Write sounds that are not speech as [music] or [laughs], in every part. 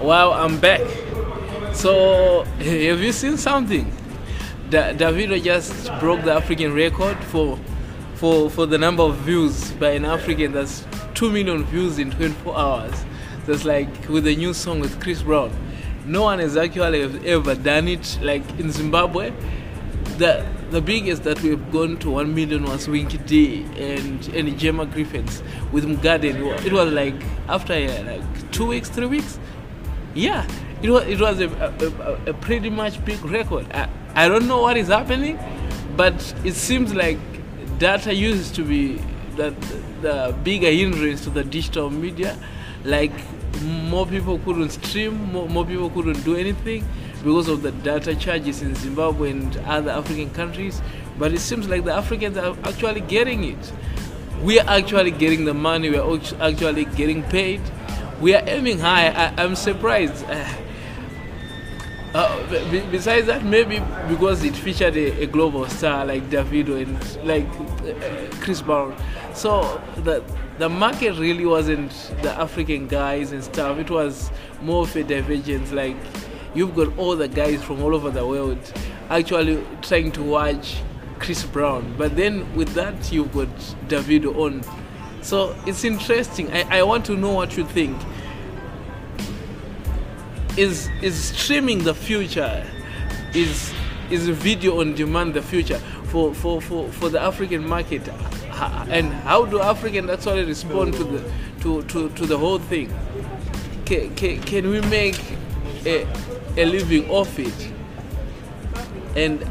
Wow, I'm back. So, [laughs] have you seen something? Da- Davido just broke the African record for, for, for the number of views by an African. That's 2 million views in 24 hours. That's like with a new song with Chris Brown. No one has actually ever done it. Like in Zimbabwe, the the biggest that we've gone to 1 million was Winky D and, and Gemma Griffiths with Mugaden. It was like after like two weeks, three weeks. Yeah, it was it was a, a, a, pretty much big record. I, I don't know what is happening, but it seems like data used to be the, the bigger hindrance to the digital media. Like more people couldn't stream, more, more people couldn't do anything because of the data charges in Zimbabwe and other African countries. But it seems like the Africans are actually getting it. We are actually getting the money, we are actually getting paid. We are aiming high. I, am surprised. Uh, uh, besides that, maybe because it featured a, a, global star like Davido and like uh, Chris Brown. So the the market really wasn't the African guys and stuff. It was more of a divergence. Like you've got all the guys from all over the world actually trying to watch Chris Brown. But then with that, you've got Davido on. So it's interesting. I, I want to know what you think. Is is streaming the future? Is is video on demand the future for, for, for, for the African market? And how do Africans actually respond to the to, to, to the whole thing? Can, can, can we make a, a living off it? And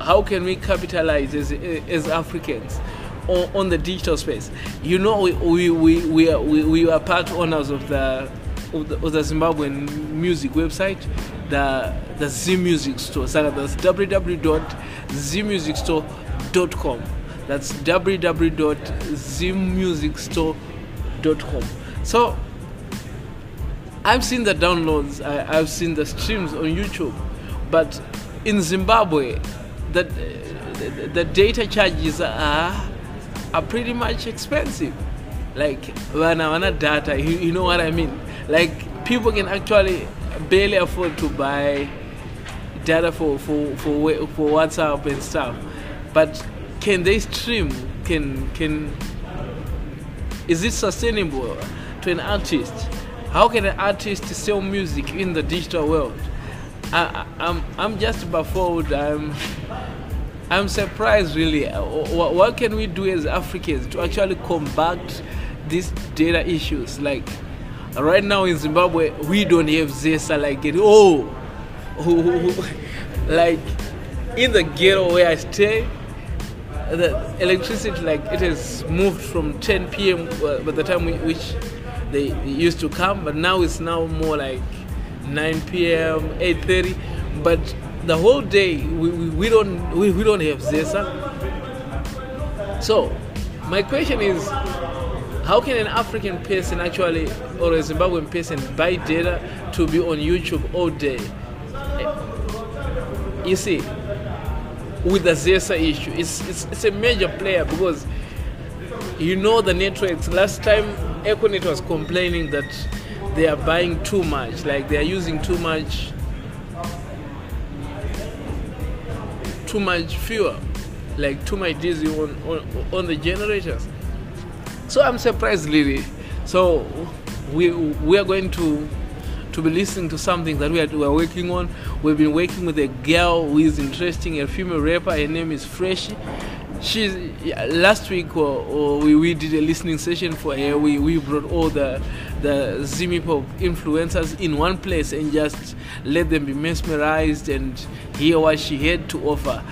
how can we capitalize as, as Africans on, on the digital space? You know, we, we, we, are, we, we are part owners of the, of the, of the Zimbabwean music website, the, the Z Music Store. So that's www.zmusicstore.com. That's www.zmusicstore.com. So I've seen the downloads, I, have seen the streams on YouTube, but in Zimbabwe, the, the, the data charges are, are pretty much expensive. Like when I want data, you, you know what I mean? Like people can actually barely afford to buy data for, for, for, for WhatsApp and stuff. But can they stream? Can can is it sustainable to an artist? How can an artist sell music in the digital world? I, I'm I'm just baffled. I'm I'm surprised really. Uh, what, what can we do as Africans to actually combat these data issues? Like right now in Zimbabwe, we don't have Zesa like it. Oh, [laughs] like in the ghetto where I stay, the electricity like it has moved from 10 p.m. Uh, by the time we, which they used to come, but now it's now more like 9 p.m., 8:30. But the whole day we, we, we don't we, we don't have Zesa. So my question is how can an African person actually or a Zimbabwean person buy data to be on YouTube all day? Eh, you see, with the Zesa issue, it's, it's, it's a major player because you know the networks. Last time Econet was complaining that they are buying too much, like they are using too much too much fuel, like too much diesel on, on, on the generators. So I'm surprised, really. So we we are going to to be listening to something that we are, we are working on. We've been working with a girl who is interesting, a female rapper. Her name is Freshy. She's last week or, or we, we did a listening session for her. We, we brought all the the Zim Pop influencers in one place and just let them be mesmerized and hear what she had to offer.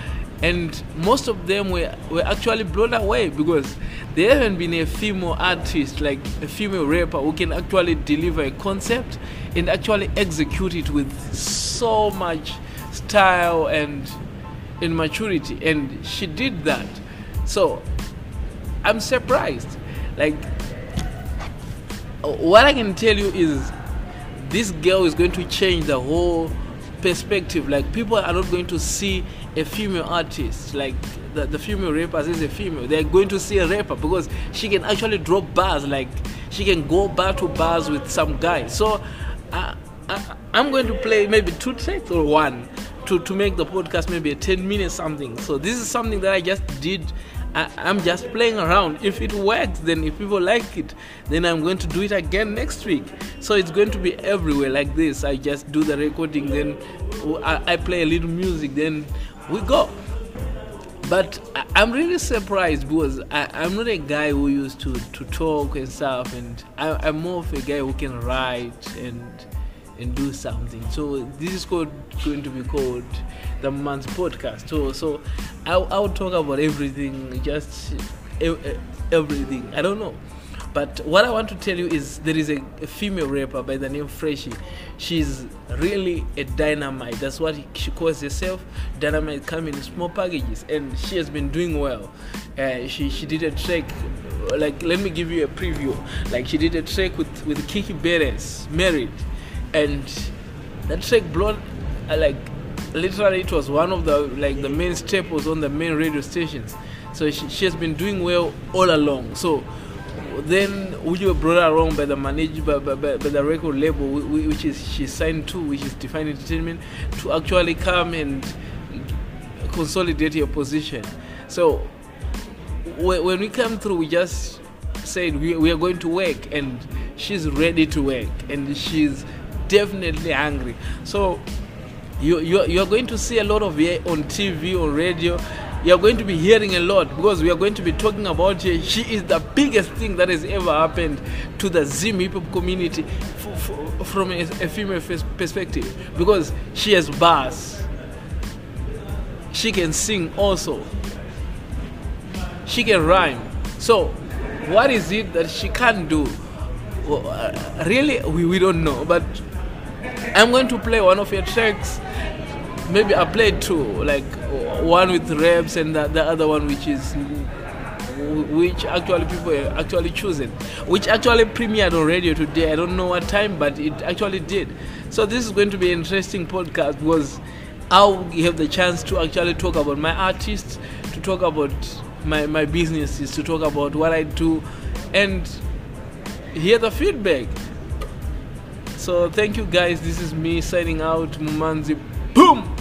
And most of them were, were actually blown away because there haven't been a female artist like a female rapper who can actually deliver a concept and actually execute it with so much style and and maturity. And she did that. So i'm surprised. Like what i can tell you is this girl is going to change the whole perspective like people are not going to see a female artist like the, the female rapper is a female they're going to see a rapper because she can actually drop bars like she can go bar to bars with some guy so I, I, I'm going to play maybe two tracks or one to, to make the podcast maybe a 10 minutes something. So this is something that I just did. I, I'm just playing around. If it works, then if people like it, then I'm going to do it again next week. So it's going to be everywhere like this. I just do the recording, then I, I play a little music, then we go. But I, I'm really surprised because I, I'm not a guy who used to, to talk and stuff, and I, I'm more of a guy who can write and and do something. So this is called, going to be called the month's podcast. So so I I'll talk about everything, just everything. I don't know. But what I want to tell you is there is a, a female rapper by the name Freshie. She's really a dynamite. That's what she calls herself. Dynamite come in small packages, and she has been doing well. Uh, she she did a track. Like let me give you a preview. Like she did a track with with Kiki Beres, married and that track blown uh, like literally it was one of the like the main staples on the main radio stations. So she, she has been doing well all along. So then we were brought along by the manager by, by, by the record label which is she signed to which is Define Entertainment to actually come and consolidate your position. So when we come through we just said we, we are going to work and she's ready to work and she's definitely angry. So you, you, you're going to see a lot of her on TV, on radio. You're going to be hearing a lot because we are going to be talking about her. She is the biggest thing that has ever happened to the Zim hip hop community f- f- from a, a female perspective because she has bars. She can sing also. She can rhyme. So, what is it that she can't do? Well, uh, really, we, we don't know. But I'm going to play one of your tracks. Maybe I play two, like one with raps and the, the other one which is which actually people actually choosing, which actually premiered on radio today. I don't know what time, but it actually did. So this is going to be an interesting podcast because I'll have the chance to actually talk about my artists, to talk about my, my businesses, to talk about what I do, and hear the feedback. So thank you guys. This is me signing out. Mumanzi. Boom!